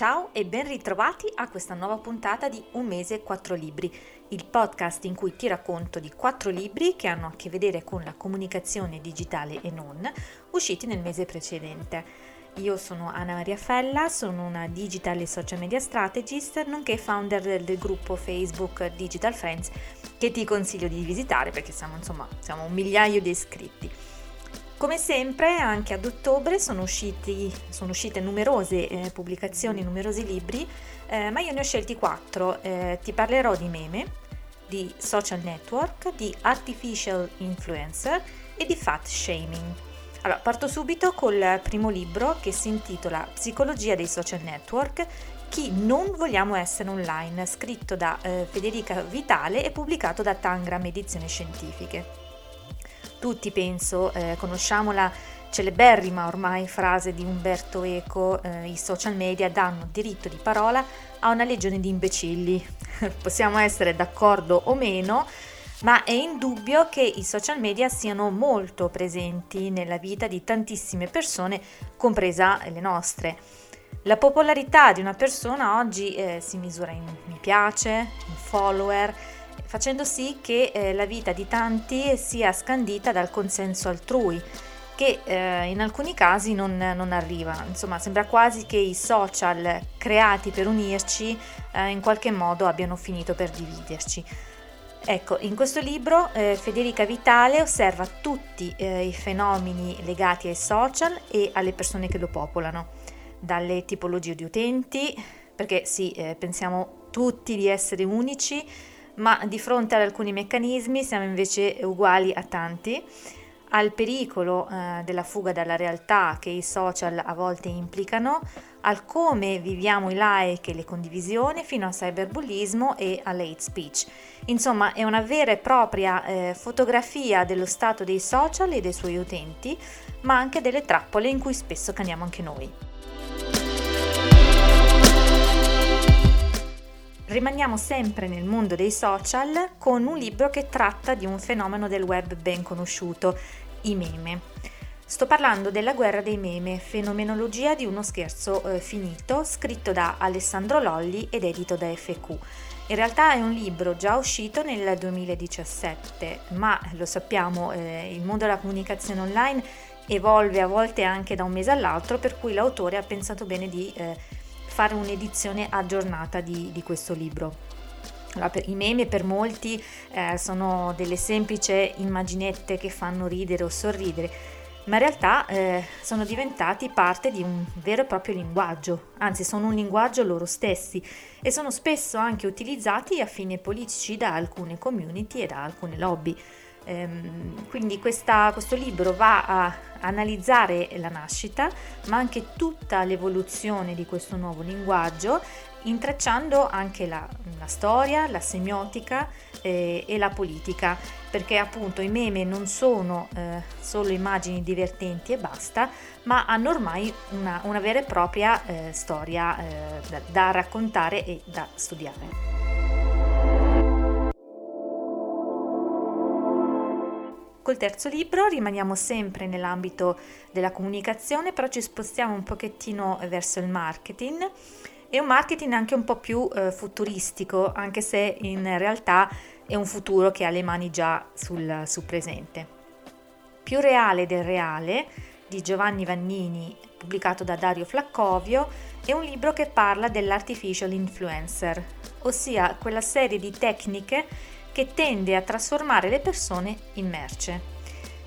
Ciao e ben ritrovati a questa nuova puntata di Un mese e quattro libri, il podcast in cui ti racconto di quattro libri che hanno a che vedere con la comunicazione digitale e non, usciti nel mese precedente. Io sono Anna Maria Fella, sono una digital e social media strategist, nonché founder del gruppo Facebook Digital Friends che ti consiglio di visitare perché siamo insomma siamo un migliaio di iscritti. Come sempre, anche ad ottobre sono, usciti, sono uscite numerose eh, pubblicazioni, numerosi libri, eh, ma io ne ho scelti quattro. Eh, ti parlerò di meme, di social network, di artificial influencer e di fat shaming. Allora, parto subito col primo libro che si intitola Psicologia dei social network, chi non vogliamo essere online, scritto da eh, Federica Vitale e pubblicato da Tangram Edizioni Scientifiche. Tutti, penso, eh, conosciamo la celeberrima ormai frase di Umberto Eco, eh, i social media danno diritto di parola a una legione di imbecilli. Possiamo essere d'accordo o meno, ma è indubbio che i social media siano molto presenti nella vita di tantissime persone, compresa le nostre. La popolarità di una persona oggi eh, si misura in mi piace, in follower, facendo sì che eh, la vita di tanti sia scandita dal consenso altrui, che eh, in alcuni casi non, non, arriva. Insomma, sembra quasi che i social creati per unirci eh, in qualche modo abbiano finito per dividerci. Ecco, in questo libro eh, Federica Vitale osserva tutti eh, i fenomeni legati ai social e alle persone che lo popolano, dalle tipologie di utenti, perché sì, eh, pensiamo tutti di essere unici, ma di fronte ad alcuni meccanismi siamo invece uguali a tanti, al pericolo eh, della fuga dalla realtà che i social a volte implicano, al come viviamo i like e le condivisioni, fino al cyberbullismo e all'hate speech. Insomma, è una vera e propria eh, fotografia dello stato dei social e dei suoi utenti, ma anche delle trappole in cui spesso caniamo anche noi. Rimaniamo sempre nel mondo dei social con un libro che tratta di un fenomeno del web ben conosciuto, i meme. Sto parlando della guerra dei meme, fenomenologia di uno scherzo eh, finito, scritto da Alessandro Lolli ed edito da FQ. In realtà è un libro già uscito nel 2017, ma lo sappiamo, eh, il mondo della comunicazione online evolve a volte anche da un mese all'altro, per cui l'autore ha pensato bene di eh, fare un'edizione aggiornata di, di questo libro. I meme per molti eh, sono delle semplici immaginette che fanno ridere o sorridere, ma in realtà eh, sono diventati parte di un vero e proprio linguaggio, anzi sono un linguaggio loro stessi e sono spesso anche utilizzati a fini politici da alcune community e da alcune lobby. Ehm, quindi questa, questo libro va a analizzare la nascita, ma anche tutta l'evoluzione di questo nuovo linguaggio, intrecciando anche la, la storia, la semiotica eh, e la politica, perché appunto i meme non sono eh, solo immagini divertenti e basta, ma hanno ormai una, una vera e propria eh, storia eh, da, da raccontare e da studiare. Col terzo libro rimaniamo sempre nell'ambito della comunicazione, però ci spostiamo un pochettino verso il marketing e un marketing anche un po' più eh, futuristico, anche se in realtà è un futuro che ha le mani già sul, sul presente. Più reale del reale di Giovanni Vannini, pubblicato da Dario Flaccovio, è un libro che parla dell'artificial influencer, ossia quella serie di tecniche che tende a trasformare le persone in merce.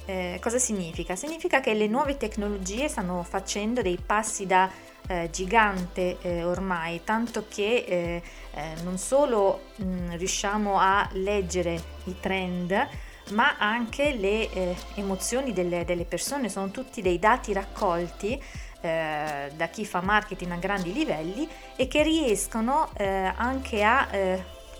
Eh, cosa significa? Significa che le nuove tecnologie stanno facendo dei passi da eh, gigante eh, ormai, tanto che eh, eh, non solo mh, mm, riusciamo a leggere i trend, ma anche le eh, emozioni delle, delle, persone, sono tutti dei dati raccolti da chi fa marketing a grandi livelli e che riescono anche a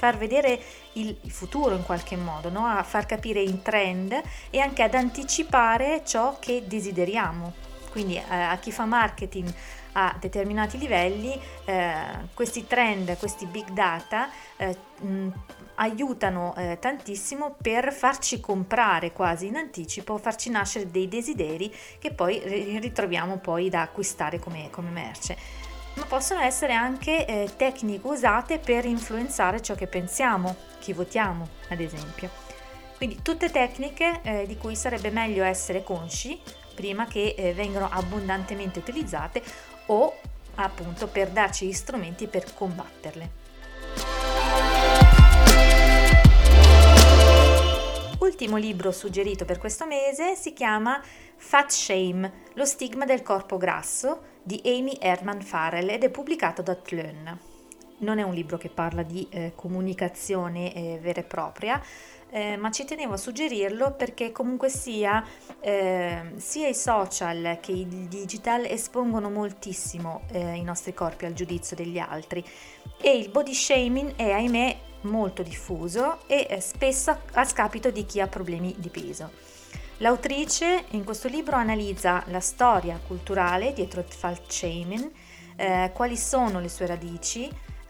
far vedere il, futuro in qualche modo, no? a far capire i trend e anche ad anticipare ciò che desideriamo. Quindi eh, a chi fa marketing a determinati livelli, eh, questi trend, questi big data eh, mh, aiutano eh, tantissimo per farci comprare quasi in anticipo, farci nascere dei desideri che poi ritroviamo poi da acquistare come, come merce. Ma possono essere anche eh, tecniche usate per influenzare ciò che pensiamo, chi votiamo, ad esempio. Quindi tutte tecniche eh, di cui sarebbe meglio essere consci prima che eh, vengano abbondantemente utilizzate o appunto per darci gli strumenti per combatterle. Ultimo libro suggerito per questo mese si chiama Fat Shame, lo stigma del corpo grasso di Amy Herman Farrell ed è pubblicato da Tlön. Non è un libro che parla di eh, comunicazione eh, vera e propria, eh, ma ci tenevo a suggerirlo perché comunque sia, eh, sia i social che il digital espongono moltissimo eh, i nostri corpi al giudizio degli altri e il body shaming è ahimè molto diffuso e eh, spesso a scapito di chi ha problemi di peso. L'autrice in questo libro analizza la storia culturale dietro il fat shaming, eh, quali sono le sue radici,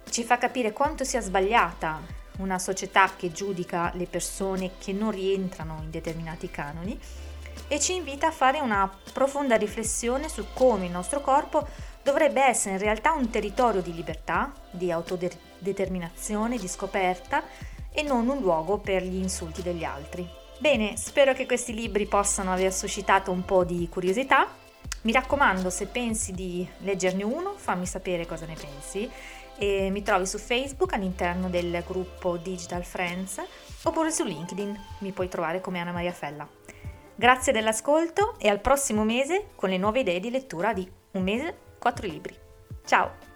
ci fa capire quanto sia sbagliata una società che giudica le persone che non rientrano in determinati canoni e ci invita a fare una profonda riflessione su come il nostro corpo dovrebbe essere in realtà un territorio di libertà, di autodeterminazione, di scoperta e non un luogo per gli insulti degli altri. Bene, spero che questi libri possano aver suscitato un po' di curiosità. Mi raccomando, se pensi di leggerne uno, fammi sapere cosa ne pensi e mi trovi su Facebook all'interno del gruppo Digital Friends oppure su LinkedIn, mi puoi trovare come Anna Maria Fella. Grazie dell'ascolto e al prossimo mese con le nuove idee di lettura di Un mese, quattro libri. Ciao!